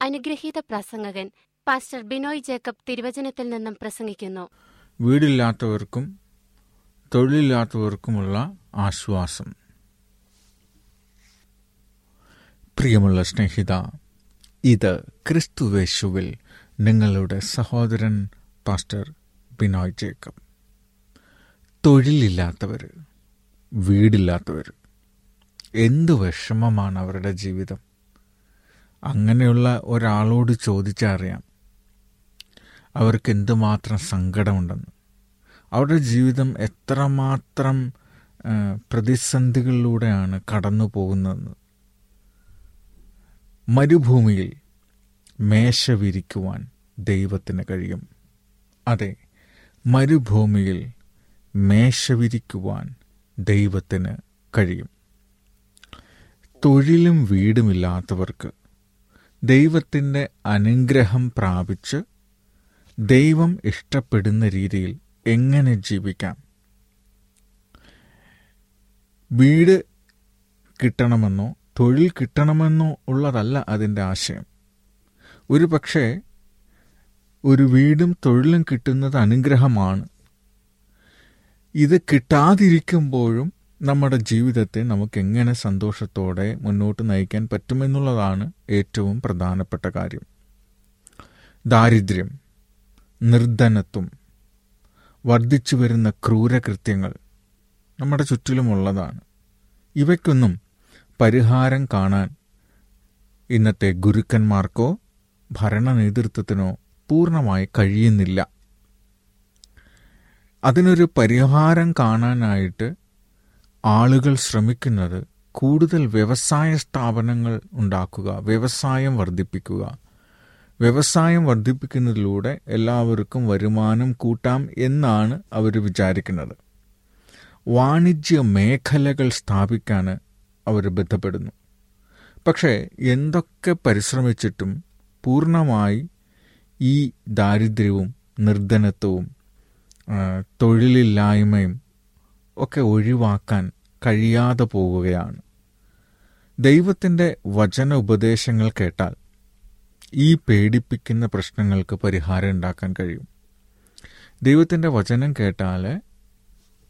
അനുഗ്രഹീത പ്രസംഗകൻ pastor Binoy Jacob തിരുവചനത്തിൽ നിന്നും പ്രസംഗിക്കുന്നു. വീടില്ലാത്തവർക്കും തൊഴിലില്ലാത്തവർക്കുമുള്ള ആശ്വാസം. പ്രിയമുള്ള സ്നേഹിത ഇത് ക്രിസ്തുവേശുവിൽ നിങ്ങളുടെ സഹോദരൻ പാസ്റ്റർ ബിനോയ് ജേക്കബ്. തൊഴിലില്ലാത്തവർ വീടില്ലാത്തവർ എന്ത് വിഷമമാണ് അവരുടെ ജീവിതം? അങ്ങനെയുള്ള ഒരാളോട് ചോദിച്ചറിയാം അവർക്ക് എന്തുമാത്രം സങ്കടമുണ്ടെന്ന്. അവരുടെ ജീവിതം എത്രമാത്രം പ്രതിസന്ധികളിലൂടെയാണ് കടന്നു പോകുന്നതെന്ന് മരുഭൂമിയിൽ മേശ വിരിക്കുവാൻ ദൈവത്തിന് കഴിയും. അതെ മരുഭൂമിയിൽ മേശ വിരിക്കുവാൻ ദൈവത്തിന് കഴിയും. തൊഴിലും വീടുമില്ലാത്തവർക്ക് ദൈവത്തിന്റെ അനുഗ്രഹം പ്രാപിച്ച് ദൈവം ഇഷ്ടപ്പെടുന്ന രീതിയിൽ എങ്ങനെ ജീവിക്കാം? വീട് കിട്ടണമെന്നോ തൊഴിൽ കിട്ടണമെന്നോ ഉള്ളതല്ല അതിന്റെ ആശയം. ഒരു പക്ഷേ ഒരു വീടും തൊഴിലും കിട്ടുന്നത് അനുഗ്രഹമാണ്. ഇത് കിട്ടാതിരിക്കുമ്പോഴും നമ്മുടെ ജീവിതത്തെ നമുക്ക് എങ്ങനെ സന്തോഷത്തോടെ മുന്നോട്ട് നയിക്കാൻ പറ്റുമെന്നുള്ളതാണ് ഏറ്റവും പ്രധാനപ്പെട്ട കാര്യം. ദാരിദ്ര്യം നിർധനത്വം വർദ്ധിച്ചു വരുന്ന ക്രൂരകൃത്യങ്ങൾ നമ്മുടെ ചുറ്റിലുമുള്ളതാണ്. ഇവയ്ക്കൊന്നും പരിഹാരം കാണാൻ ഇന്നത്തെ ഗുരുക്കന്മാർക്കോ ഭരണ നേതൃത്വത്തിനോ പൂർണമായി കഴിയുന്നില്ല. അതിനൊരു പരിഹാരം കാണാനായിട്ട് ആളുകൾ ശ്രമിക്കുന്നത് കൂടുതൽ വ്യവസായ സ്ഥാപനങ്ങൾ ഉണ്ടാക്കുക വ്യവസായം വർദ്ധിപ്പിക്കുക. വ്യവസായം വർദ്ധിപ്പിക്കുന്നതിലൂടെ എല്ലാവർക്കും വരുമാനം കൂട്ടാം എന്നാണ് അവർ വിചാരിക്കുന്നത്. വാണിജ്യ മേഖലകൾ സ്ഥാപിക്കാൻ അവർ ബന്ധപ്പെടുന്നു. പക്ഷേ എന്തൊക്കെ പരിശ്രമിച്ചിട്ടും പൂർണമായി ഈ ദാരിദ്ര്യവും നിർധനത്വവും തൊഴിലില്ലായ്മയും ഒക്കെ ഒഴിവാക്കാൻ കഴിയാതെ പോവുകയാണ് ദൈവത്തിന്റെ വചന ഉപദേശങ്ങൾ കേട്ടാൽ ഈ പേടിപ്പിക്കുന്ന പ്രശ്നങ്ങൾക്ക് പരിഹാരം ഉണ്ടാക്കാൻ കഴിയും. ദൈവത്തിന്റെ വചനം കേട്ടാൽ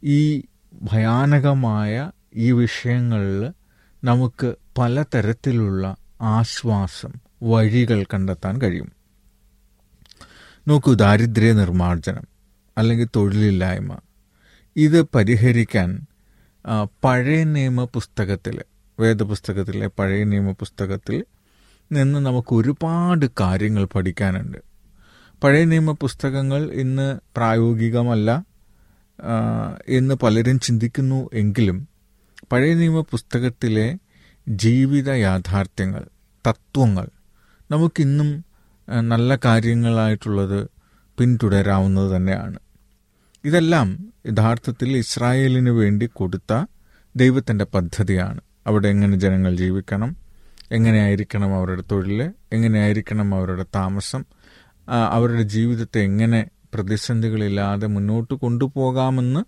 ഈ ഭയാനകമായ ഈ വിഷയങ്ങളിൽ നമുക്ക് പലതരത്തിലുള്ള ആശ്വാസം വഴികൾ കണ്ടെത്താൻ കഴിയും. നോക്കൂ ദാരിദ്ര്യ നിർമ്മാർജനം അല്ലെങ്കിൽ തൊഴിലില്ലായ്മ. ഇത് പരിഹരിക്കാൻ പഴയ നിയമ പുസ്തകത്തിൽ വേദപുസ്തകത്തിലെ പഴയ നിയമ പുസ്തകത്തിൽ നിന്ന് നമുക്ക് ഒരുപാട് കാര്യങ്ങൾ പഠിക്കാനുണ്ട്. പഴയ നിയമ പുസ്തകങ്ങൾ ഇന്ന് പ്രായോഗികമല്ല എന്ന് പലരും ചിന്തിക്കുന്നു എങ്കിലും പഴയ നിയമ പുസ്തകത്തിലെ ജീവിത യാഥാർത്ഥ്യങ്ങൾ തത്വങ്ങൾ നമുക്കിന്നും നല്ല കാര്യങ്ങളായിട്ടുള്ളത് പിന്തുടരാവുന്നത് തന്നെയാണ്. ഇതെല്ലാം യഥാർത്ഥത്തിൽ ഇസ്രായേലിന് വേണ്ടി കൊടുത്ത ദൈവത്തിന്റെ പദ്ധതിയാണ്. അവിടെ എങ്ങനെ ജനങ്ങൾ ജീവിക്കണം എങ്ങനെയായിരിക്കണം അവരുടെ തൊഴിൽ എങ്ങനെയായിരിക്കണം അവരുടെ താമസം അവരുടെ ജീവിതത്തെ എങ്ങനെ പ്രതിസന്ധികളില്ലാതെ മുന്നോട്ട് കൊണ്ടുപോകാമെന്ന്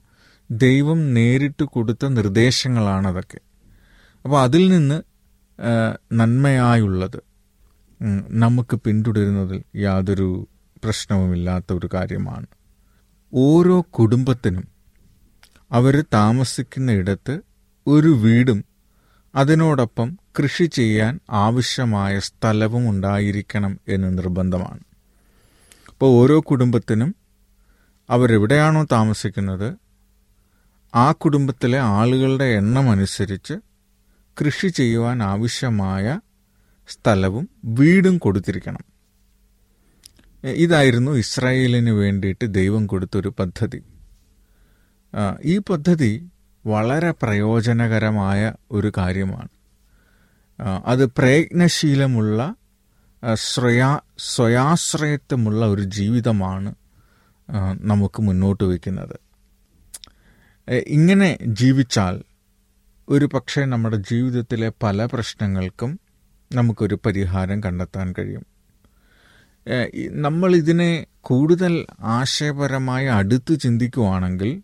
ദൈവം നേരിട്ട് കൊടുത്ത നിർദ്ദേശങ്ങളാണ് അതൊക്കെ. അപ്പോൾ അതിൽ നിന്ന് നന്മയായുള്ളത് നമുക്ക് പിന്തുടരുന്നതിൽ യാതൊരു പ്രശ്നവുമില്ലാത്ത ഒരു കാര്യമാണ്. ഓരോ കുടുംബത്തിനും അവർ താമസിക്കുന്ന ഇടത്ത് ഒരു വീടും അതിനോടൊപ്പം കൃഷി ചെയ്യാൻ ആവശ്യമായ സ്ഥലവും ഉണ്ടായിരിക്കണം എന്ന് നിർബന്ധമാണ്. അപ്പോൾ ഓരോ കുടുംബത്തിനും അവരെവിടെയാണോ താമസിക്കുന്നത് ആ കുടുംബത്തിലെ ആളുകളുടെ എണ്ണം അനുസരിച്ച് കൃഷി ചെയ്യുവാൻ ആവശ്യമായ സ്ഥലവും വീടും കൊടുത്തിരിക്കണം. ഇതായിരുന്നു ഇസ്രായേലിന് വേണ്ടിയിട്ട് ദൈവം കൊടുത്തൊരു പദ്ധതി. ഈ പദ്ധതി വളരെ പ്രയോജനകരമായ ഒരു കാര്യമാണ്. അത് പ്രയത്നശീലമുള്ള സ്വയാ സ്വയാശ്രയത്വമുള്ള ഒരു ജീവിതമാണ് നമുക്ക് മുന്നോട്ട് വയ്ക്കുന്നത്. ഇങ്ങനെ ജീവിച്ചാൽ ഒരു പക്ഷേ നമ്മുടെ ജീവിതത്തിലെ പല പ്രശ്നങ്ങൾക്കും നമുക്കൊരു പരിഹാരം കണ്ടെത്താൻ കഴിയും. നമ്മൾ ഇതിനെ കൂടുതൽ ആശയപരമായി അടുത്ത് ചിന്തിക്കുവാണെങ്കിൽ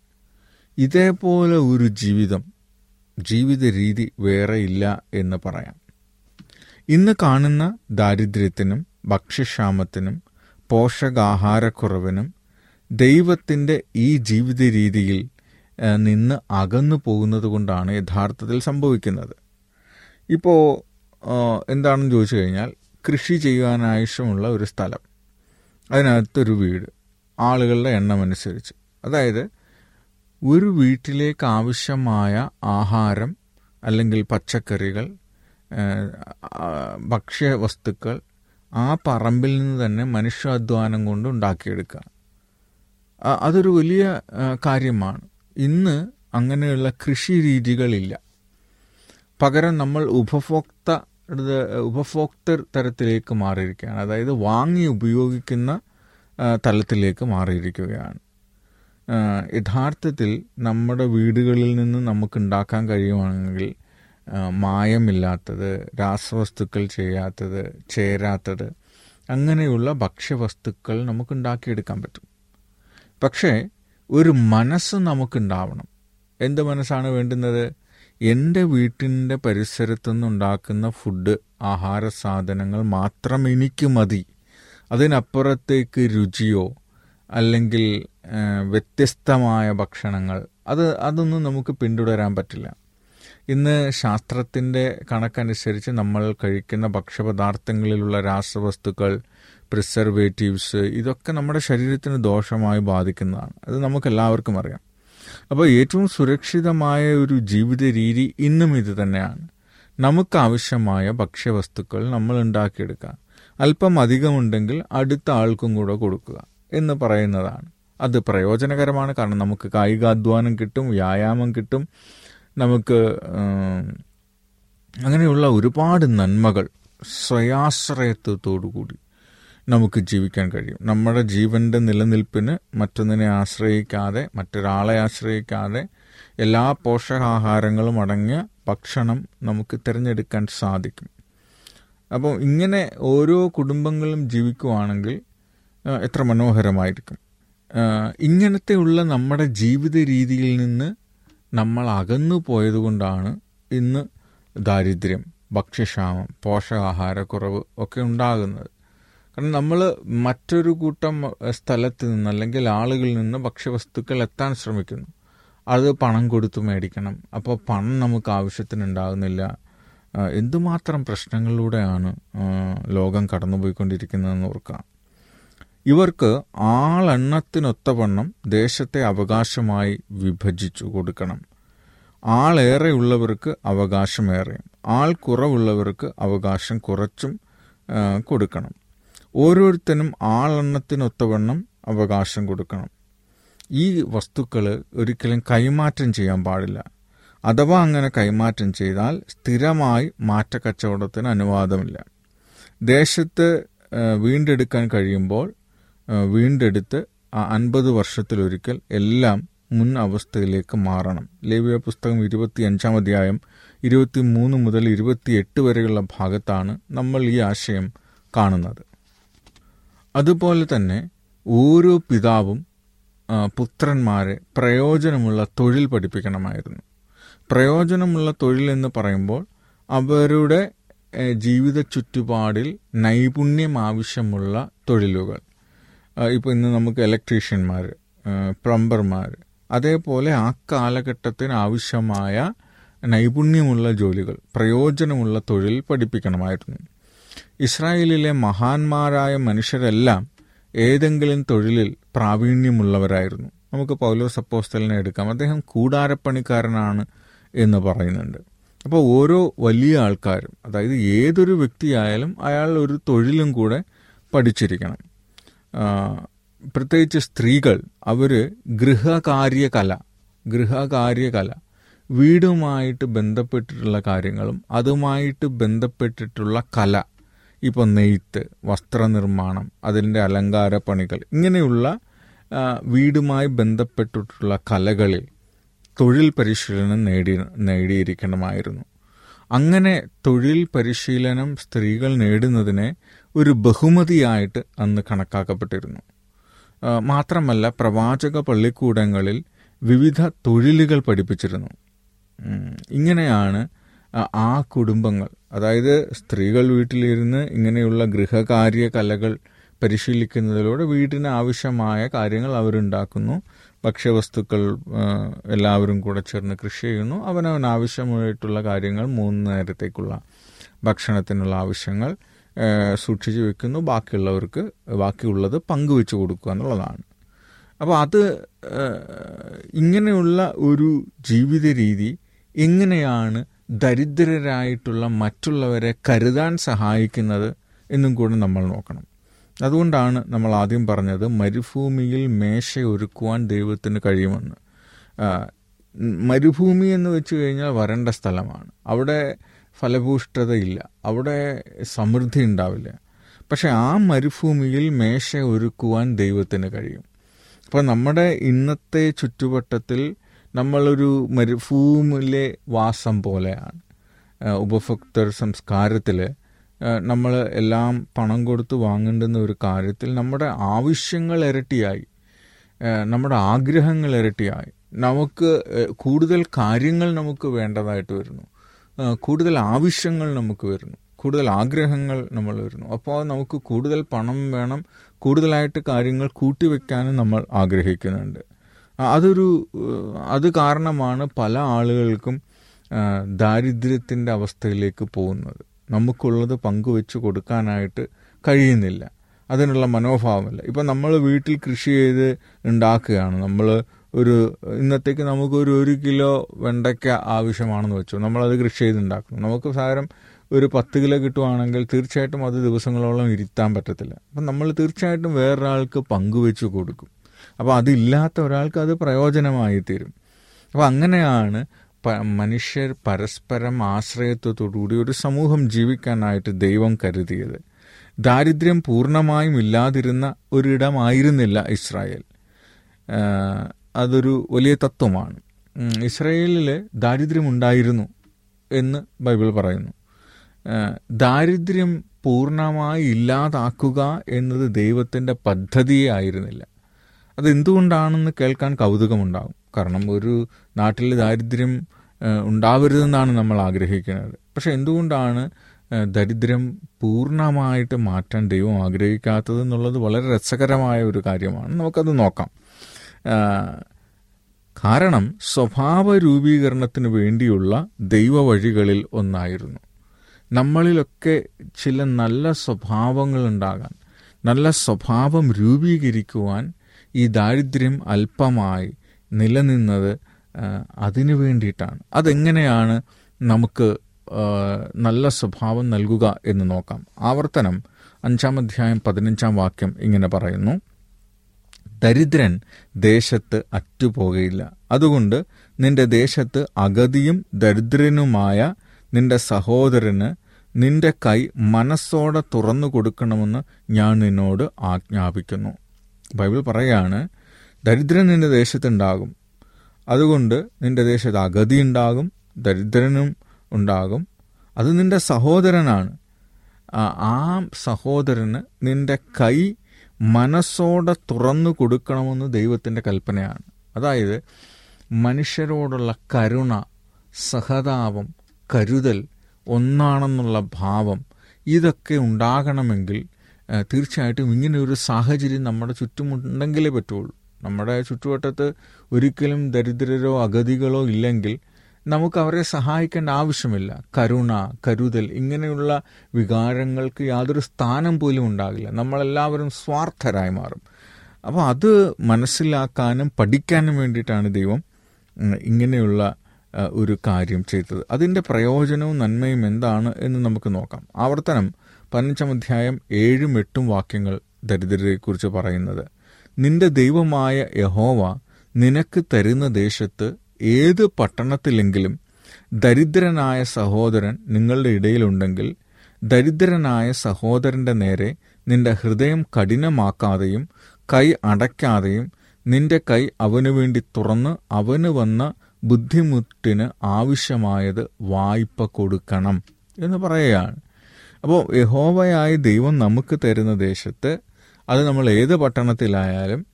ഇതേപോലെ ഒരു ജീവിതം ജീവിത രീതി വേറെ ഇല്ല എന്ന് പറയാം. ഇന്ന് കാണുന്ന ദാരിദ്ര്യത്തിനും ഭക്ഷ്യക്ഷാമത്തിനും പോഷകാഹാരക്കുറവിനും ദൈവത്തിന്റെ ഈ ജീവിത രീതിയിൽ നിന്ന് അകന്നു പോകുന്നത് കൊണ്ടാണ് യഥാർത്ഥത്തിൽ സംഭവിക്കുന്നത്. ഇപ്പോൾ എന്താണെന്ന് ചോദിച്ചു കഴിഞ്ഞാൽ കൃഷി ചെയ്യാൻ ആവശ്യമുള്ള ഒരു സ്ഥലം. അതിനകത്തൊരു വീട്. ആളുകളുടെ എണ്ണം അനുസരിച്ച്. അതായത് ഒരു വീട്ടിലേക്ക് ആവശ്യമായ ആഹാരം അല്ലെങ്കിൽ പച്ചക്കറികൾ ഭക്ഷ്യ വസ്തുക്കൾ ഭക്ഷ്യവസ്തുക്കൾ ആ പറമ്പിൽ നിന്ന് തന്നെ മനുഷ്യാധ്വാനം കൊണ്ട് ഉണ്ടാക്കിയെടുക്കുക. അതൊരു വലിയ കാര്യമാണ്. ഇന്ന് അങ്ങനെയുള്ള കൃഷി രീതികളില്ല. പകരം നമ്മൾ ഉപഭോക്ത ഉപഭോക്തൃ തരത്തിലേക്ക് മാറിയിരിക്കുകയാണ്. അതായത് വാങ്ങി ഉപയോഗിക്കുന്ന തലത്തിലേക്ക് മാറിയിരിക്കുകയാണ്. യഥാർത്ഥത്തിൽ നമ്മുടെ വീടുകളിൽ നിന്ന് നമുക്ക് ഉണ്ടാക്കാൻ കഴിയുവാണെങ്കിൽ മായമില്ലാത്തത് രാസവസ്തുക്കൾ ചെയ്യാത്തത് ചേരാത്തത് അങ്ങനെയുള്ള ഭക്ഷ്യവസ്തുക്കൾ നമുക്ക് ഉണ്ടാക്കിയെടുക്കാൻ പറ്റും. പക്ഷേ ഒരു മനസ്സ് നമുക്കുണ്ടാവണം. എന്ത് മനസ്സാണ് വേണ്ടുന്നത്? എന്റെ വീട്ടിന്റെ പരിസരത്തുനിന്നുണ്ടാക്കുന്ന ഫുഡ് ആഹാര സാധനങ്ങൾ മാത്രം എനിക്ക് മതി. അതിനപ്പുറത്തേക്ക് രുചിയോ അല്ലെങ്കിൽ വ്യത്യസ്തമായ ഭക്ഷണങ്ങൾ അത് അതൊന്നും നമുക്ക് പിന്തുടരാൻ പറ്റില്ല. ഇന്ന് ശാസ്ത്രത്തിന്റെ കണക്കനുസരിച്ച് നമ്മൾ കഴിക്കുന്ന ഭക്ഷ്യപദാർത്ഥങ്ങളിലുള്ള രാസവസ്തുക്കൾ പ്രിസർവേറ്റീവ്സ് ഇതൊക്കെ നമ്മുടെ ശരീരത്തിന് ദോഷമായി ബാധിക്കുന്നതാണ്. അത് നമുക്കെല്ലാവർക്കും അറിയാം. അപ്പോൾ ഏറ്റവും സുരക്ഷിതമായ ഒരു ജീവിത രീതി ഇന്നും ഇത് തന്നെയാണ്. നമുക്ക് ആവശ്യമായ ഭക്ഷ്യവസ്തുക്കൾ നമ്മൾ ഉണ്ടാക്കിയെടുക്കുക അല്പം അധികമുണ്ടെങ്കിൽ അടുത്ത ആൾക്കും കൂടെ കൊടുക്കുക എന്ന് പറയുന്നതാണ്. അത് പ്രയോജനകരമാണ്. കാരണം നമുക്ക് കായികാധ്വാനം കിട്ടും വ്യായാമം കിട്ടും. നമുക്ക് അങ്ങനെയുള്ള ഒരുപാട് നന്മകൾ സ്വയാശ്രയത്വത്തോടുകൂടി നമുക്ക് ജീവിക്കാൻ കഴിയും. നമ്മുടെ ജീവന്റെ നിലനിൽപ്പിന് മറ്റൊന്നിനെ ആശ്രയിക്കാതെ മറ്റൊരാളെ ആശ്രയിക്കാതെ എല്ലാ പോഷകാഹാരങ്ങളും അടങ്ങിയ ഭക്ഷണം നമുക്ക് തിരഞ്ഞെടുക്കാൻ സാധിക്കും. അപ്പോൾ ഇങ്ങനെ ഓരോ കുടുംബങ്ങളും ജീവിക്കുവാണെങ്കിൽ എത്ര മനോഹരമായിരിക്കും. ഇങ്ങനത്തെ ഇങ്ങനത്തെയുള്ള നമ്മുടെ ജീവിത രീതിയിൽ നിന്ന് നമ്മൾ അകന്നു പോയതുകൊണ്ടാണ് ഇന്ന് ദാരിദ്ര്യം ഭക്ഷ്യക്ഷാമം പോഷകാഹാരക്കുറവ് ഒക്കെ ഉണ്ടാകുന്നത്. കാരണം നമ്മൾ മറ്റൊരു കൂട്ടം സ്ഥലത്ത് നിന്ന് അല്ലെങ്കിൽ ആളുകളിൽ നിന്ന് ഭക്ഷ്യവസ്തുക്കൾ എത്താൻ ശ്രമിക്കുന്നു. അത് പണം കൊടുത്ത് മേടിക്കണം. അപ്പോൾ പണം നമുക്ക് ആവശ്യത്തിനുണ്ടാകുന്നില്ല. എന്തുമാത്രം പ്രശ്നങ്ങളിലൂടെയാണ് ലോകം കടന്നുപോയിക്കൊണ്ടിരിക്കുന്നതെന്ന് ഓർക്കാം ഇവർക്ക് ആളെണ്ണത്തിനൊത്തവണ്ണം ദേശത്തെ അവകാശമായി വിഭജിച്ചു കൊടുക്കണം. ആളേറെയുള്ളവർക്ക് അവകാശമേറെയും. ആൾ കുറവുള്ളവർക്ക് അവകാശം കുറച്ചും കൊടുക്കണം. ഓരോരുത്തരും ആളെണ്ണത്തിനൊത്തവണ്ണം അവകാശം കൊടുക്കണം. ഈ വസ്തുക്കൾ ഒരിക്കലും കൈമാറ്റം ചെയ്യാൻ പാടില്ല. അഥവാ അങ്ങനെ കൈമാറ്റം ചെയ്താൽ സ്ഥിരമായി മാറ്റക്കച്ചവടത്തിന് അനുവാദമില്ല. ദേശത്ത് വീണ്ടെടുക്കാൻ കഴിയുമ്പോൾ വീണ്ടെടുത്ത് ആ അൻപത് വർഷത്തിലൊരിക്കൽ എല്ലാം മുൻ അവസ്ഥയിലേക്ക് മാറണം. ലേവ്യ പുസ്തകം ഇരുപത്തി അഞ്ചാം അധ്യായം ഇരുപത്തി മൂന്ന് മുതൽ ഇരുപത്തിയെട്ട് വരെയുള്ള ഭാഗത്താണ് നമ്മൾ ഈ ആശയം കാണുന്നത്. അതുപോലെ തന്നെ ഓരോ പിതാവും പുത്രന്മാരെ പ്രയോജനമുള്ള തൊഴിൽ പഠിപ്പിക്കണമായിരുന്നു. പ്രയോജനമുള്ള തൊഴിൽ എന്ന് പറയുമ്പോൾ അവരുടെ ജീവിത ചുറ്റുപാടിൽ നൈപുണ്യം ആവശ്യമുള്ള തൊഴിലുകൾ. ഇപ്പോൾ ഇന്ന് നമുക്ക് ഇലക്ട്രീഷ്യന്മാർ പ്ലംബർമാർ അതേപോലെ ആ കാലഘട്ടത്തിന് ആവശ്യമായ നൈപുണ്യമുള്ള ജോലികൾ പ്രയോജനമുള്ള തൊഴിൽ പഠിപ്പിക്കണമായിരുന്നു. ഇസ്രായേലിലെ മഹാന്മാരായ മനുഷ്യരെല്ലാം ഏതെങ്കിലും തൊഴിലിൽ പ്രാവീണ്യമുള്ളവരായിരുന്നു. നമുക്ക് പൗലോസ് അപ്പോസ്തലിനെ എടുക്കാം. അദ്ദേഹം കൂടാരപ്പണിക്കാരനാണ് എന്ന് പറയുന്നുണ്ട്. അപ്പോൾ ഓരോ വലിയ ആൾക്കാരും അതായത് ഏതൊരു വ്യക്തിയായാലും അയാൾ ഒരു തൊഴിലും കൂടെ പഠിച്ചിരിക്കണം. പ്രത്യേകിച്ച് സ്ത്രീകൾ അവർ ഗൃഹകാര്യകല ഗൃഹകാര്യകല വീടുമായിട്ട് ബന്ധപ്പെട്ടിട്ടുള്ള കാര്യങ്ങളും അതുമായിട്ട് ബന്ധപ്പെട്ടിട്ടുള്ള കല ഇപ്പോൾ നെയ്ത്ത് വസ്ത്രനിർമ്മാണം അതിന്റെ അലങ്കാര പണികൾ ഇങ്ങനെയുള്ള വീടുമായി ബന്ധപ്പെട്ടിട്ടുള്ള കലകളിൽ തൊഴിൽ പരിശീലനം നേടി നേടിയിരിക്കണമായിരുന്നു. അങ്ങനെ തൊഴിൽ പരിശീലനം സ്ത്രീകൾ നേടുന്നതിനെ ഒരു ബഹുമതിയായിട്ട് അന്ന് കണക്കാക്കപ്പെട്ടിരുന്നു. മാത്രമല്ല പ്രവാചക പള്ളിക്കൂടങ്ങളിൽ വിവിധ തൊഴിലുകൾ പഠിപ്പിച്ചിരുന്നു. ഇങ്ങനെയാണ് ആ- കുടുംബങ്ങൾ അതായത് സ്ത്രീകൾ വീട്ടിലിരുന്ന് ഇങ്ങനെയുള്ള ഗൃഹകാര്യ കലകൾ പരിശീലിക്കുന്നതിലൂടെ വീടിന് ആവശ്യമായ കാര്യങ്ങൾ അവരുണ്ടാക്കുന്നു. ഭക്ഷ്യവസ്തുക്കൾ എല്ലാവരും കൂടെ ചേർന്ന് കൃഷി ചെയ്യുന്നു. അവനവൻ ആവശ്യമായിട്ടുള്ള കാര്യങ്ങൾ മൂന്ന് നേരത്തേക്കുള്ള ഭക്ഷണത്തിനുള്ള ആവശ്യങ്ങൾ സൂക്ഷിച്ചു വെക്കുന്നു. ബാക്കിയുള്ളവർക്ക് ബാക്കിയുള്ളത് പങ്കുവെച്ച് കൊടുക്കുക എന്നുള്ളതാണ്. അപ്പോൾ അത് ഇങ്ങനെയുള്ള ഒരു ജീവിത രീതി എങ്ങനെയാണ് ദരിദ്രരായിട്ടുള്ള മറ്റുള്ളവരെ കരുതാൻ സഹായിക്കുന്നത് എന്നും കൂടെ നമ്മൾ നോക്കണം. അതുകൊണ്ടാണ് നമ്മൾ ആദ്യം പറഞ്ഞത് മരുഭൂമിയിൽ മേശ ഒരുക്കുവാൻ ദൈവത്തിന് കഴിയുമെന്ന്. മരുഭൂമി എന്ന് വെച്ച് കഴിഞ്ഞാൽ വരണ്ട സ്ഥലമാണ്. അവിടെ ഫലഭൂഷ്ഠതയില്ല അവിടെ സമൃദ്ധി ഉണ്ടാവില്ല. പക്ഷെ ആ മരുഭൂമിയിൽ മേശ ഒരുക്കുവാൻ ദൈവത്തിന് കഴിയും. അപ്പോൾ നമ്മുടെ ഇന്നത്തെ ചുറ്റുവട്ടത്തിൽ നമ്മളൊരു മരുഭൂമിലെ വാസം പോലെയാണ്. ഉപഭോക്തർ ഉപഭോക്തൃ സംസ്കാരത്തിൽ നമ്മൾ എല്ലാം പണം കൊടുത്ത് വാങ്ങേണ്ടുന്ന ഒരു കാര്യത്തിൽ നമ്മുടെ ആവശ്യങ്ങൾ ഇരട്ടിയായി. നമ്മുടെ ആഗ്രഹങ്ങൾ ഇരട്ടിയായി. നമുക്ക് കൂടുതൽ കാര്യങ്ങൾ നമുക്ക് വേണ്ടതായിട്ട് വരുന്നു. കൂടുതൽ ആവശ്യങ്ങൾ നമുക്ക് വരുന്നു. കൂടുതൽ ആഗ്രഹങ്ങൾ നമ്മൾ വരുന്നു. അപ്പോൾ നമുക്ക് കൂടുതൽ പണം വേണം. കൂടുതലായിട്ട് കാര്യങ്ങൾ കൂട്ടിവെക്കാനും നമ്മൾ ആഗ്രഹിക്കുന്നുണ്ട്. അതൊരു അത് കാരണമാണ് പല ആളുകൾക്കും ദാരിദ്ര്യത്തിന്റെ അവസ്ഥയിലേക്ക് പോകുന്നത്. നമുക്കുള്ളത് പങ്കുവെച്ച് കൊടുക്കാനായിട്ട് കഴിയുന്നില്ല. അതിനുള്ള മനോഭാവമില്ല. ഇപ്പം നമ്മൾ വീട്ടിൽ കൃഷി ചെയ്ത് ഉണ്ടാക്കുകയാണ്. നമ്മൾ ഒരു ഇന്നത്തേക്ക് നമുക്കൊരു ഒരു കിലോ വെണ്ടയ്ക്ക ആവശ്യമാണെന്ന് വെച്ചു. നമ്മളത് കൃഷി ചെയ്ത് ഉണ്ടാക്കുന്നു നമുക്ക് സാരം ഒരു പത്ത് കിലോ കിട്ടുവാണെങ്കിൽ തീർച്ചയായിട്ടും അത് ദിവസങ്ങളോളം ഇരുത്താൻ പറ്റത്തില്ല. അപ്പം നമ്മൾ തീർച്ചയായിട്ടും വേറൊരാൾക്ക് പങ്കുവെച്ച് കൊടുക്കും. അപ്പോൾ അതില്ലാത്ത ഒരാൾക്ക് അത് പ്രയോജനമായി തീരും. അപ്പോൾ അങ്ങനെയാണ് മനുഷ്യർ പരസ്പരം ആശ്രയത്വത്തോടുകൂടി ഒരു സമൂഹം ജീവിക്കാനായിട്ട് ദൈവം കരുതിയത്. ദാരിദ്ര്യം പൂർണമായും ഇല്ലാതിരുന്ന ഒരിടമായിരുന്നില്ല ഇസ്രായേൽ. അതൊരു വലിയ തത്വമാണ്. ഇസ്രായേലിൽ ദാരിദ്ര്യമുണ്ടായിരുന്നു എന്ന് ബൈബിൾ പറയുന്നു. ദാരിദ്ര്യം പൂർണമായി ഇല്ലാതാക്കുക എന്നത് ദൈവത്തിന്റെ പദ്ധതിയെ ആയിരുന്നില്ല അത് എന്തുകൊണ്ടാണെന്ന് കേൾക്കാൻ കൗതുകമുണ്ടാകും. കാരണം ഒരു നാട്ടിൽ ദാരിദ്ര്യം ഉണ്ടാവരുതെന്നാണ് നമ്മൾ ആഗ്രഹിക്കുന്നത്. പക്ഷെ എന്തുകൊണ്ടാണ് ദരിദ്രം പൂർണമായിട്ട് മാറ്റാൻ ദൈവം ആഗ്രഹിക്കാത്തത് എന്നുള്ളത് വളരെ രസകരമായ ഒരു കാര്യമാണ്. നമുക്കത് നോക്കാം. കാരണം സ്വഭാവ രൂപീകരണത്തിന് വേണ്ടിയുള്ള ദൈവ വഴികളിൽ ഒന്നായിരുന്നു. നമ്മളിലൊക്കെ ചില നല്ല സ്വഭാവങ്ങൾ ഉണ്ടാകാൻ നല്ല സ്വഭാവം രൂപീകരിക്കുവാൻ ഈ ദാരിദ്ര്യം അല്പമായി നിലനിന്നത് അതിനു വേണ്ടിയിട്ടാണ്. അതെങ്ങനെയാണ് നമുക്ക് നല്ല സ്വഭാവം നൽകുക എന്ന് നോക്കാം. ആവർത്തനം അഞ്ചാം അധ്യായം പതിനഞ്ചാം വാക്യം ഇങ്ങനെ പറയുന്നു. ദരിദ്രൻ ദേശത്ത് അറ്റുപോകയില്ല. അതുകൊണ്ട് നിന്റെ ദേശത്ത് അഗതിയും ദരിദ്രനുമായ നിന്റെ സഹോദരന് നിന്റെ കൈ മനസ്സോടെ തുറന്നു കൊടുക്കണമെന്ന് ഞാൻ നിന്നോട് ആജ്ഞാപിക്കുന്നു. ബൈബിൾ പറയുകയാണ് ദരിദ്രൻ നിന്റെ ദേശത്തുണ്ടാകും അതുകൊണ്ട് നിന്റെ ദേശത്ത് അഗതി ഉണ്ടാകും ദരിദ്രനും ഉണ്ടാകും. അത് നിന്റെ സഹോദരനാണ്. ആ സഹോദരന് നിന്റെ കൈ മനസ്സോടെ തുറന്നു കൊടുക്കണമെന്ന് ദൈവത്തിന്റെ കൽപ്പനയാണ്. അതായത് മനുഷ്യരോടുള്ള കരുണ സഹതാപം കരുതൽ ഒന്നാണെന്നുള്ള ഭാവം ഇതൊക്കെ ഉണ്ടാകണമെങ്കിൽ തീർച്ചയായിട്ടും ഇങ്ങനെയൊരു സാഹചര്യം നമ്മുടെ ചുറ്റുമുണ്ടെങ്കിലേ പറ്റുള്ളൂ. നമ്മുടെ ചുറ്റുവട്ടത്ത് ഒരിക്കലും ദരിദ്രരോ അഗതികളോ ഇല്ലെങ്കിൽ നമുക്ക് അവരെ സഹായിക്കേണ്ട ആവശ്യമില്ല. കരുണ കരുതൽ ഇങ്ങനെയുള്ള വികാരങ്ങൾക്ക് യാതൊരു സ്ഥാനം പോലും ഉണ്ടാകില്ല. നമ്മളെല്ലാവരും സ്വാർത്ഥരായി മാറും. അപ്പോൾ അത് മനസ്സിലാക്കാനും പഠിക്കാനും വേണ്ടിയിട്ടാണ് ദൈവം ഇങ്ങനെയുള്ള ഒരു കാര്യം ചെയ്തത്. അതിന്റെ പ്രയോജനവും നന്മയും എന്താണ് എന്ന് നമുക്ക് നോക്കാം. ആവർത്തനം. പതിനഞ്ചാം അധ്യായം ഏഴും എട്ടും വാക്യങ്ങൾ ദരിദ്രരെക്കുറിച്ച് പറയുന്നത്. നിന്റെ ദൈവമായ യഹോവ നിനക്ക് തരുന്ന ദേശത്ത് ഏത് പട്ടണത്തിലെങ്കിലും ദരിദ്രനായ സഹോദരൻ നിങ്ങളുടെ ഇടയിലുണ്ടെങ്കിൽ ദരിദ്രനായ സഹോദരന്റെ നേരെ നിന്റെ ഹൃദയം കഠിനമാക്കാതെയും കൈ അടയ്ക്കാതെയും നിന്റെ കൈ അവനു വേണ്ടി തുറന്ന് അവന് വന്ന ബുദ്ധിമുട്ടിന് ആവശ്യമായത് വായ്പ കൊടുക്കണം എന്ന് പറയുകയാണ്. അപ്പോൾ യഹോവയായ ദൈവം നമുക്ക് തരുന്ന ദേശത്ത് അത് നമ്മൾ ഏത് പട്ടണത്തിലായാലും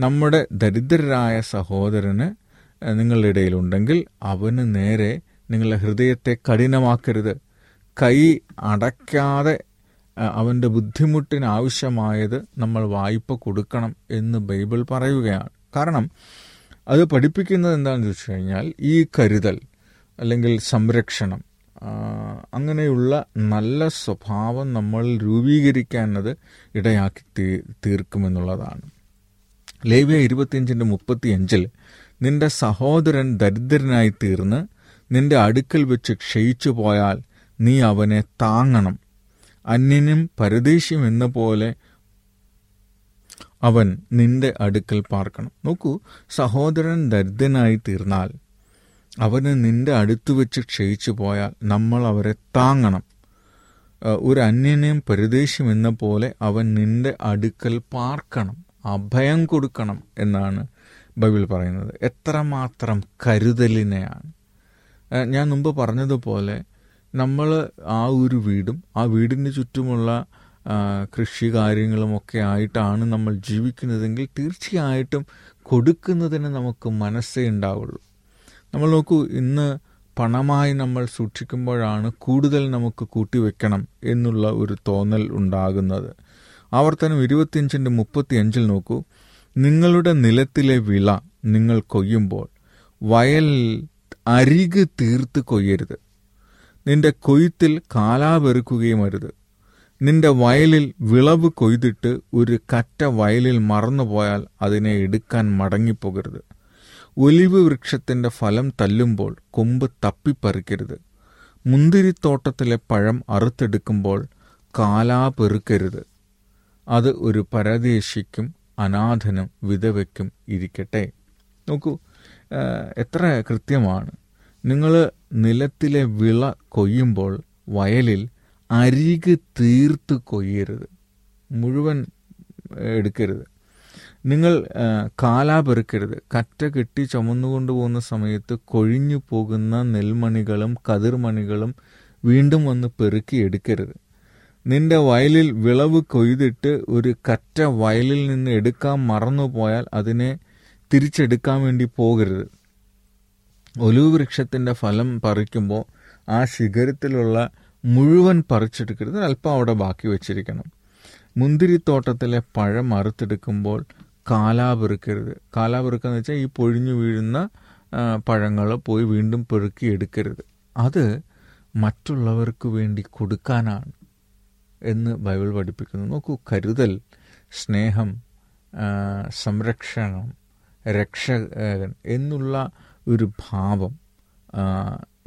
നമ്മുടെ ദരിദ്രരായ സഹോദരന് നിങ്ങളുടെ ഇടയിലുണ്ടെങ്കിൽ അവന് നേരെ നിങ്ങളുടെ ഹൃദയത്തെ കഠിനമാക്കരുത്. കൈ അടയ്ക്കാതെ അവന്റെ ബുദ്ധിമുട്ടിന് ആവശ്യമായത് നമ്മൾ വായ്പ കൊടുക്കണം എന്ന് ബൈബിൾ പറയുകയാണ്. കാരണം അത് പഠിപ്പിക്കുന്നത് എന്താണെന്ന് ചോദിച്ചു കഴിഞ്ഞാൽ ഈ കരുതൽ അല്ലെങ്കിൽ സംരക്ഷണം. അങ്ങനെയുള്ള നല്ല സ്വഭാവം നമ്മൾ രൂപീകരിക്കാനത് ഇടയാക്കി തീ തീർക്കുമെന്നുള്ളതാണ്. ലേവ്യ ഇരുപത്തിയഞ്ചിന്റെ മുപ്പത്തിയഞ്ചിൽ നിന്റെ സഹോദരൻ ദരിദ്രനായി തീർന്ന് നിന്റെ അടുക്കൽ വെച്ച് ക്ഷയിച്ചു പോയാൽ നീ അവനെ താങ്ങണം. അന്യനും പരദേശിയും എന്ന പോലെ അവൻ നിന്റെ അടുക്കൽ പാർക്കണം. നോക്കൂ സഹോദരൻ ദരിദ്രനായി തീർന്നാൽ അവന് നിന്റെ അടുത്ത് വെച്ച് ക്ഷയിച്ചു പോയാൽ നമ്മൾ അവരെ താങ്ങണം. ഒരു അന്യനെയും പരദേശിയും എന്ന പോലെ അവൻ നിന്റെ അടുക്കൽ പാർക്കണം അഭയം കൊടുക്കണം എന്നാണ് ബൈബിൾ പറയുന്നത്. എത്രമാത്രം കരുതലിനെയാണ്. ഞാൻ മുമ്പ് പറഞ്ഞതുപോലെ നമ്മൾ ആ ഒരു വീടും ആ വീടിന് ചുറ്റുമുള്ള കൃഷി കാര്യങ്ങളുമൊക്കെ ആയിട്ടാണ് നമ്മൾ ജീവിക്കുന്നതെങ്കിൽ തീർച്ചയായിട്ടും കൊടുക്കുന്നതിന് നമുക്ക് മനസ്സേ ഉണ്ടാവുള്ളൂ. നമ്മൾ നോക്കൂ ഇന്ന് പണമായി നമ്മൾ സൂക്ഷിക്കുമ്പോഴാണ് കൂടുതൽ നമുക്ക് കൂട്ടിവെക്കണം എന്നുള്ള ഒരു തോന്നൽ ഉണ്ടാകുന്നത്. ആവർത്തനം ഇരുപത്തിയഞ്ചിന്റെ മുപ്പത്തിയഞ്ചിൽ നോക്കൂ. നിങ്ങളുടെ നിലത്തിലെ വിള നിങ്ങൾ കൊയ്യുമ്പോൾ വയൽ അരിക് തീർത്ത് കൊയ്യരുത്. നിന്റെ കൊയ്ത്തിൽ കാലാപെറുക്കുകയും അരുത്. നിന്റെ വയലിൽ വിളവ് കൊയ്തിട്ട് ഒരു കറ്റ വയലിൽ മറന്നുപോയാൽ അതിനെ എടുക്കാൻ മടങ്ങിപ്പോകരുത്. ഒലിവ് വൃക്ഷത്തിന്റെ ഫലം തല്ലുമ്പോൾ കൊമ്പ് തപ്പിപ്പറിക്കരുത്. മുന്തിരിത്തോട്ടത്തിലെ പഴം അറുത്തെടുക്കുമ്പോൾ കാലാ പെറുക്കരുത്. അത് ഒരു പരദേശിക്കും അനാഥനും വിധവയ്ക്കും ഇരിക്കട്ടെ. നോക്കൂ എത്ര കൃത്യമാണ്. നിങ്ങൾ നിലത്തിലെ വിള കൊയ്യുമ്പോൾ വയലിൽ അരിക് തീർത്ത് കൊയ്യരുത്. മുഴുവൻ എടുക്കരുത്. നിങ്ങൾ കാലാപെറുക്കരുത് കാലാ പെറുക്കരുത്. കറ്റ കെട്ടി ചുമന്നുകൊണ്ട് പോകുന്ന സമയത്ത് കൊഴിഞ്ഞു പോകുന്ന നെൽമണികളും കതിർമണികളും വീണ്ടും വന്ന് പെറുക്കി എടുക്കരുത്. നിന്റെ വയലിൽ വിളവ് കൊയ്തിട്ട് ഒരു കറ്റ വയലിൽ നിന്ന് എടുക്കാൻ മറന്നുപോയാൽ അതിനെ തിരിച്ചെടുക്കാൻ വേണ്ടി പോകരുത്. ഒലിവ് വൃക്ഷത്തിന്റെ ഫലം പറിക്കുമ്പോൾ ആ ശിഖരത്തിലുള്ള മുഴുവൻ പറിച്ചെടുക്കരുത്. അല്പം അവിടെ ബാക്കി വെച്ചിരിക്കണം. മുന്തിരിത്തോട്ടത്തിലെ പഴം അറുത്തെടുക്കുമ്പോൾ കാലാ പെറുക്കരുത് വെച്ചാൽ ഈ പൊഴിഞ്ഞു വീഴുന്ന പഴങ്ങൾ പോയി വീണ്ടും പെറുക്കി എടുക്കരുത്. അത് മറ്റുള്ളവർക്ക് വേണ്ടി കൊടുക്കാനാണ് എന്ന് ബൈബിൾ പഠിപ്പിക്കുന്നു. നോക്കൂ കരുതൽ സ്നേഹം സംരക്ഷണം രക്ഷകൻ എന്നുള്ള ഒരു ഭാവം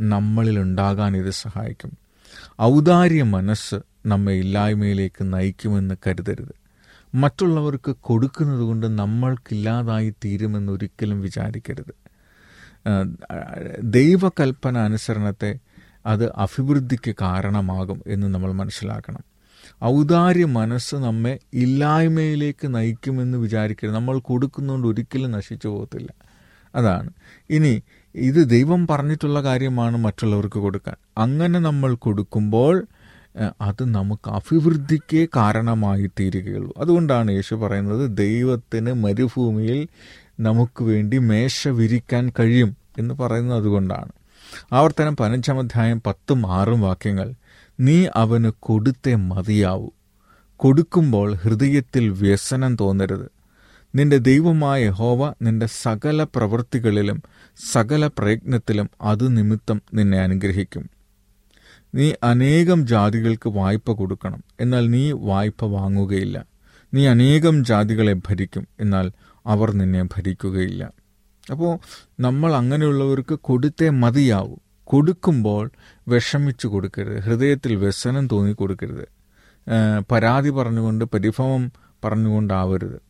നമ്മളിൽ ഉണ്ടാകാൻ ഇത് സഹായിക്കും. ഔദാര്യ മനസ്സ് നമ്മെ ഇല്ലായ്മയിലേക്ക് നയിക്കുമെന്ന് കരുതരുത്. മറ്റുള്ളവർക്ക് കൊടുക്കുന്നത് കൊണ്ട് നമ്മൾക്കില്ലാതായി തീരുമെന്നൊരിക്കലും വിചാരിക്കരുത്. ദൈവകൽപ്പന അനുസരണത്തെ അത് അഭിവൃദ്ധിക്ക് കാരണമാകും എന്ന് നമ്മൾ മനസ്സിലാക്കണം. ഔദാര്യ മനസ്സ് നമ്മെ ഇല്ലായ്മയിലേക്ക് നയിക്കുമെന്ന് വിചാരിക്കരുത്. നമ്മൾ കൊടുക്കുന്നതുകൊണ്ട് ഒരിക്കലും നശിച്ചു പോകത്തില്ല. അതാണ്. ഇനി ഇത് ദൈവം പറഞ്ഞിട്ടുള്ള കാര്യമാണ് മറ്റുള്ളവർക്ക് കൊടുക്കാൻ. അങ്ങനെ നമ്മൾ കൊടുക്കുമ്പോൾ അത് നമുക്ക് അഭിവൃദ്ധിക്കേ കാരണമായി തീരുകയുള്ളൂ. അതുകൊണ്ടാണ് യേശു പറയുന്നത് ദൈവത്തിന് മരുഭൂമിയിൽ നമുക്ക് വേണ്ടി മേശ വിരിക്കാൻ കഴിയും എന്ന് പറയുന്നത് അതുകൊണ്ടാണ്. ആവർത്തനം പതിനഞ്ചാം അധ്യായം പത്തും ആറും വാക്യങ്ങൾ നീ അവന് കൊടുത്തേ മതിയാവൂ. കൊടുക്കുമ്പോൾ ഹൃദയത്തിൽ വ്യസനം തോന്നരുത്. നിന്റെ ദൈവമായ ഹോവ നിന്റെ സകല പ്രവൃത്തികളിലും സകല പ്രയത്നത്തിലും അത് നിമിത്തം നിന്നെ അനുഗ്രഹിക്കും. നീ അനേകം ജാതികൾക്ക് വായ്പ കൊടുക്കണം എന്നാൽ നീ വായ്പ വാങ്ങുകയില്ല. നീ അനേകം ജാതികളെ ഭരിക്കും എന്നാൽ അവർ നിന്നെ ഭരിക്കുകയില്ല. അപ്പോൾ നമ്മൾ അങ്ങനെയുള്ളവർക്ക് കൊടുത്തേ മതിയാവൂ. കൊടുക്കുമ്പോൾ വിഷമിച്ചു കൊടുക്കരുത് ഹൃദയത്തിൽ വ്യസനം തോന്നി കൊടുക്കരുത്. പരാതി പറഞ്ഞുകൊണ്ട് പരിഭവം പറഞ്ഞുകൊണ്ടാവരുത്.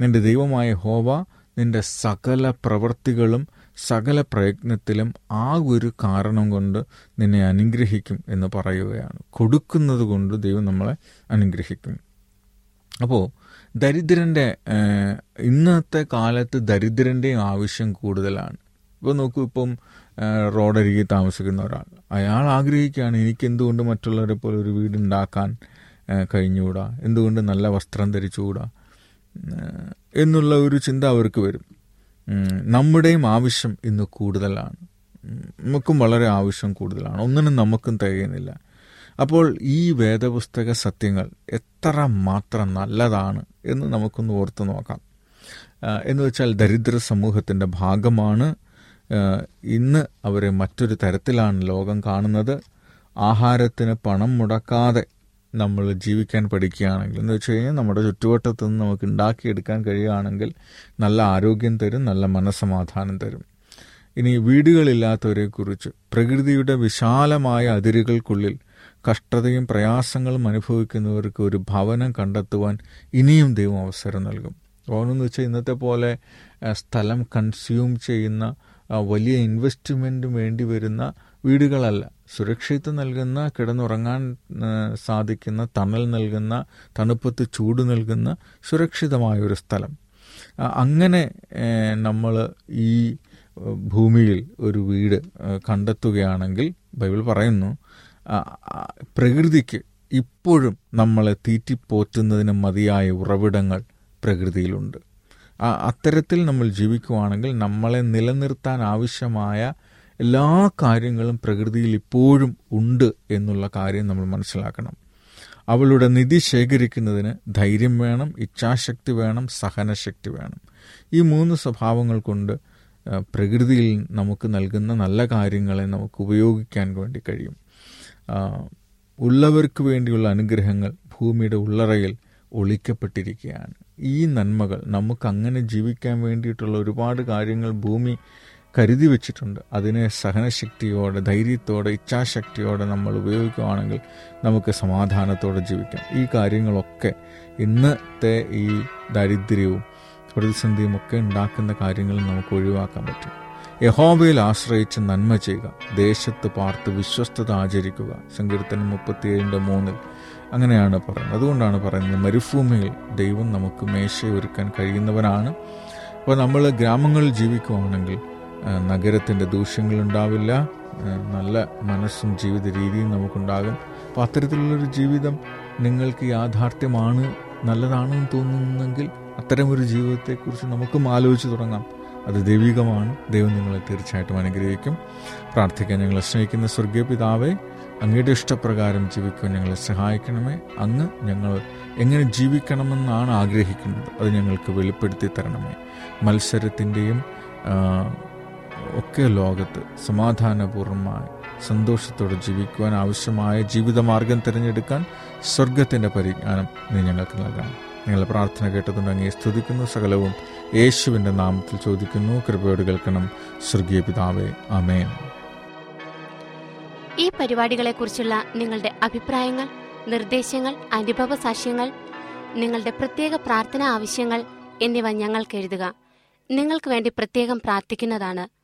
നിന്റെ ദൈവമായ ഹോവ നിന്റെ സകല പ്രവൃത്തികളും സകല പ്രയത്നത്തിലും ആ ഒരു കാരണം കൊണ്ട് നിന്നെ അനുഗ്രഹിക്കും എന്ന് പറയുകയാണ്. കൊടുക്കുന്നത് കൊണ്ട് ദൈവം നമ്മളെ അനുഗ്രഹിക്കും അപ്പോൾ ദരിദ്രന്റെ ഇന്നത്തെ കാലത്ത് ദരിദ്രന്റെയും ആവശ്യം കൂടുതലാണ്. ഇപ്പോൾ നോക്കൂ ഇപ്പം റോഡരികെ താമസിക്കുന്ന ഒരാൾ. അയാൾ ആഗ്രഹിക്കുകയാണ് എനിക്ക് എന്തുകൊണ്ട് മറ്റുള്ളവരെ പോലെ ഒരു വീടുണ്ടാക്കാൻ ഉണ്ടാക്കാൻ കഴിഞ്ഞുകൂടാ? എന്തുകൊണ്ട് നല്ല വസ്ത്രം ധരിച്ചുകൂടാ? എന്നുള്ള ഒരു ചിന്ത അവർക്ക് വരും. നമ്മുടെയും ആവശ്യം ഇന്ന് കൂടുതലാണ്. നമുക്കും വളരെ ആവശ്യം കൂടുതലാണ്. ഒന്നിനും നമുക്കും തികയുന്നില്ല. അപ്പോൾ ഈ വേദപുസ്തക സത്യങ്ങൾ എത്ര മാത്രം നല്ലതാണ് എന്ന് നമുക്കൊന്ന് ഓർത്തു നോക്കാം. എന്ന് വെച്ചാൽ ദരിദ്ര സമൂഹത്തിന്റെ ഭാഗമാണ്. ഇന്ന് അവരെ മറ്റൊരു തരത്തിലാണ് ലോകം കാണുന്നത്. ആഹാരത്തിന് പണം മുടക്കാതെ നമ്മൾ ജീവിക്കാൻ പഠിക്കുകയാണെങ്കിൽ എന്ന് വെച്ച് കഴിഞ്ഞാൽ നമ്മുടെ ചുറ്റുവട്ടത്ത് നിന്ന് നമുക്ക് ഉണ്ടാക്കിയെടുക്കാൻ കഴിയുകയാണെങ്കിൽ നല്ല ആരോഗ്യം തരും നല്ല മനസ്സമാധാനം തരും. ഇനി വീടുകളില്ലാത്തവരെ കുറിച്ച് പ്രകൃതിയുടെ വിശാലമായ അതിരുകൾക്കുള്ളിൽ കഷ്ടതയും പ്രയാസങ്ങളും അനുഭവിക്കുന്നവർക്ക് ഒരു ഭവനം കണ്ടെത്തുവാൻ ഇനിയും ദൈവം അവസരം നൽകും. എന്ന് വെച്ചാൽ ഇന്നത്തെ പോലെ സ്ഥലം കൺസ്യൂം ചെയ്യുന്ന വലിയ ഇൻവെസ്റ്റ്മെന്റും വേണ്ടി വരുന്ന വീടുകളല്ല. സുരക്ഷിതം നൽകുന്ന കിടന്നുറങ്ങാൻ സാധിക്കുന്ന തണൽ നൽകുന്ന തണുപ്പത്ത് ചൂട് നൽകുന്ന സുരക്ഷിതമായ ഒരു സ്ഥലം. അങ്ങനെ നമ്മൾ ഈ ഭൂമിയിൽ ഒരു വീട് കണ്ടെത്തുകയാണെങ്കിൽ ബൈബിൾ പറയുന്നു പ്രകൃതിക്ക് ഇപ്പോഴും നമ്മളെ തീറ്റിപ്പോറ്റുന്നതിന് മതിയായ ഉറവിടങ്ങൾ പ്രകൃതിയിലുണ്ട്. അത്തരത്തിൽ നമ്മൾ ജീവിക്കുവാണെങ്കിൽ നമ്മളെ നിലനിർത്താൻ ആവശ്യമായ എല്ലാ കാര്യങ്ങളും പ്രകൃതിയിൽ ഇപ്പോഴും ഉണ്ട് എന്നുള്ള കാര്യം നമ്മൾ മനസ്സിലാക്കണം. അവളുടെ നിധി ശേഖരിക്കുന്നതിന് ധൈര്യം വേണം ഇച്ഛാശക്തി വേണം സഹനശക്തി വേണം. ഈ മൂന്ന് സ്വഭാവങ്ങൾ കൊണ്ട് പ്രകൃതിയിൽ നമുക്ക് നൽകുന്ന നല്ല കാര്യങ്ങളെ നമുക്ക് ഉപയോഗിക്കാൻ വേണ്ടി കഴിയും. ഉള്ളവർക്ക് വേണ്ടിയുള്ള അനുഗ്രഹങ്ങൾ ഭൂമിയുടെ ഉള്ളറയിൽ ഒളിക്കപ്പെട്ടിരിക്കുകയാണ്. ഈ നന്മകൾ നമുക്ക് അങ്ങനെ ജീവിക്കാൻ വേണ്ടിയിട്ടുള്ള ഒരുപാട് കാര്യങ്ങൾ ഭൂമി കരുതി വെച്ചിട്ടുണ്ട്. അതിനെ സഹനശക്തിയോടെ ധൈര്യത്തോടെ ഇച്ഛാശക്തിയോടെ നമ്മൾ ഉപയോഗിക്കുകയാണെങ്കിൽ നമുക്ക് സമാധാനത്തോടെ ജീവിക്കാം. ഈ കാര്യങ്ങളൊക്കെ ഇന്നത്തെ ഈ ദാരിദ്ര്യവും പ്രതിസന്ധിയും ഒക്കെ ഉണ്ടാക്കുന്ന കാര്യങ്ങൾ നമുക്ക് ഒഴിവാക്കാൻ പറ്റും. യഹോബയിൽ ആശ്രയിച്ച് നന്മ ചെയ്യുക ദേശത്ത് പാർത്ത് വിശ്വസ്തത ആചരിക്കുക. സങ്കീർത്തനം മുപ്പത്തിയേഴിന്റെ മൂന്നിൽ അങ്ങനെയാണ് പറയുന്നത്. അതുകൊണ്ടാണ് പറയുന്നത് മരുഭൂമിയിൽ ദൈവം നമുക്ക് മേശയൊരുക്കാൻ കഴിയുന്നവനാണ്. അപ്പോൾ നമ്മൾ ഗ്രാമങ്ങളിൽ ജീവിക്കുവാണെങ്കിൽ നഗരത്തിന്റെ ദൂഷ്യങ്ങളുണ്ടാവില്ല നല്ല മനസ്സും ജീവിത രീതിയും നമുക്കുണ്ടാകും. അപ്പോൾ അത്തരത്തിലുള്ളൊരു ജീവിതം നിങ്ങൾക്ക് യാഥാർത്ഥ്യമാണ് നല്ലതാണെന്ന് തോന്നുന്നെങ്കിൽ അത്തരമൊരു ജീവിതത്തെക്കുറിച്ച് നമുക്കും ആലോചിച്ച് തുടങ്ങാം. അത് ദൈവികമാണ്. ദൈവം നിങ്ങളെ തീർച്ചയായിട്ടും അനുഗ്രഹിക്കും. പ്രാർത്ഥിക്കാൻ ഞങ്ങളെ സ്നേഹിക്കുന്ന സ്വർഗീയ പിതാവെ അങ്ങയുടെ ഇഷ്ടപ്രകാരം ജീവിക്കുവാൻ ഞങ്ങളെ സഹായിക്കണമേ. അങ്ങ് ഞങ്ങൾ എങ്ങനെ ജീവിക്കണമെന്നാണ് ആഗ്രഹിക്കുന്നത്. അത് ഞങ്ങൾക്ക് വെളിപ്പെടുത്തി തരണമേ. മത്സരത്തിന്റെയും ഒക്കെ ലോകത്ത് സമാധാനപൂർണമായി സന്തോഷത്തോടെ ജീവിക്കുവാൻ ആവശ്യമായ ജീവിതമാർഗം തിരഞ്ഞെടുക്കാൻ സ്വർഗത്തിന്റെ പരിജ്ഞാനം നീ ഞങ്ങൾക്ക് നൽകണം. നിങ്ങളുടെ പ്രാർത്ഥന കേട്ടതുകൊണ്ട് അങ്ങേ സ്തുതിക്കുന്നു. സകലവും യേശുവിന്റെ നാമത്തിൽ ചോദിക്കുന്നു. കൃപയോട് കേൾക്കണം. സ്വർഗീയ പിതാവേ ആമേൻ. ഈ പരിപാടികളെക്കുറിച്ചുള്ള നിങ്ങളുടെ അഭിപ്രായങ്ങൾ നിർദ്ദേശങ്ങൾ അനുഭവ സാക്ഷ്യങ്ങൾ നിങ്ങളുടെ പ്രത്യേക പ്രാർത്ഥന ആവശ്യങ്ങൾ എന്നിവ ഞങ്ങൾക്ക് എഴുതുക. നിങ്ങൾക്ക് വേണ്ടി പ്രത്യേകം പ്രാർത്ഥിക്കുന്നതാണ്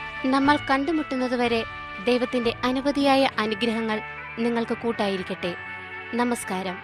നമ്മൾ കണ്ടുമുട്ടുന്നത് വരെ ദൈവത്തിന്റെ അനവധിയായ അനുഗ്രഹങ്ങൾ നിങ്ങൾക്ക് കൂട്ടായിരിക്കട്ടെ. നമസ്കാരം.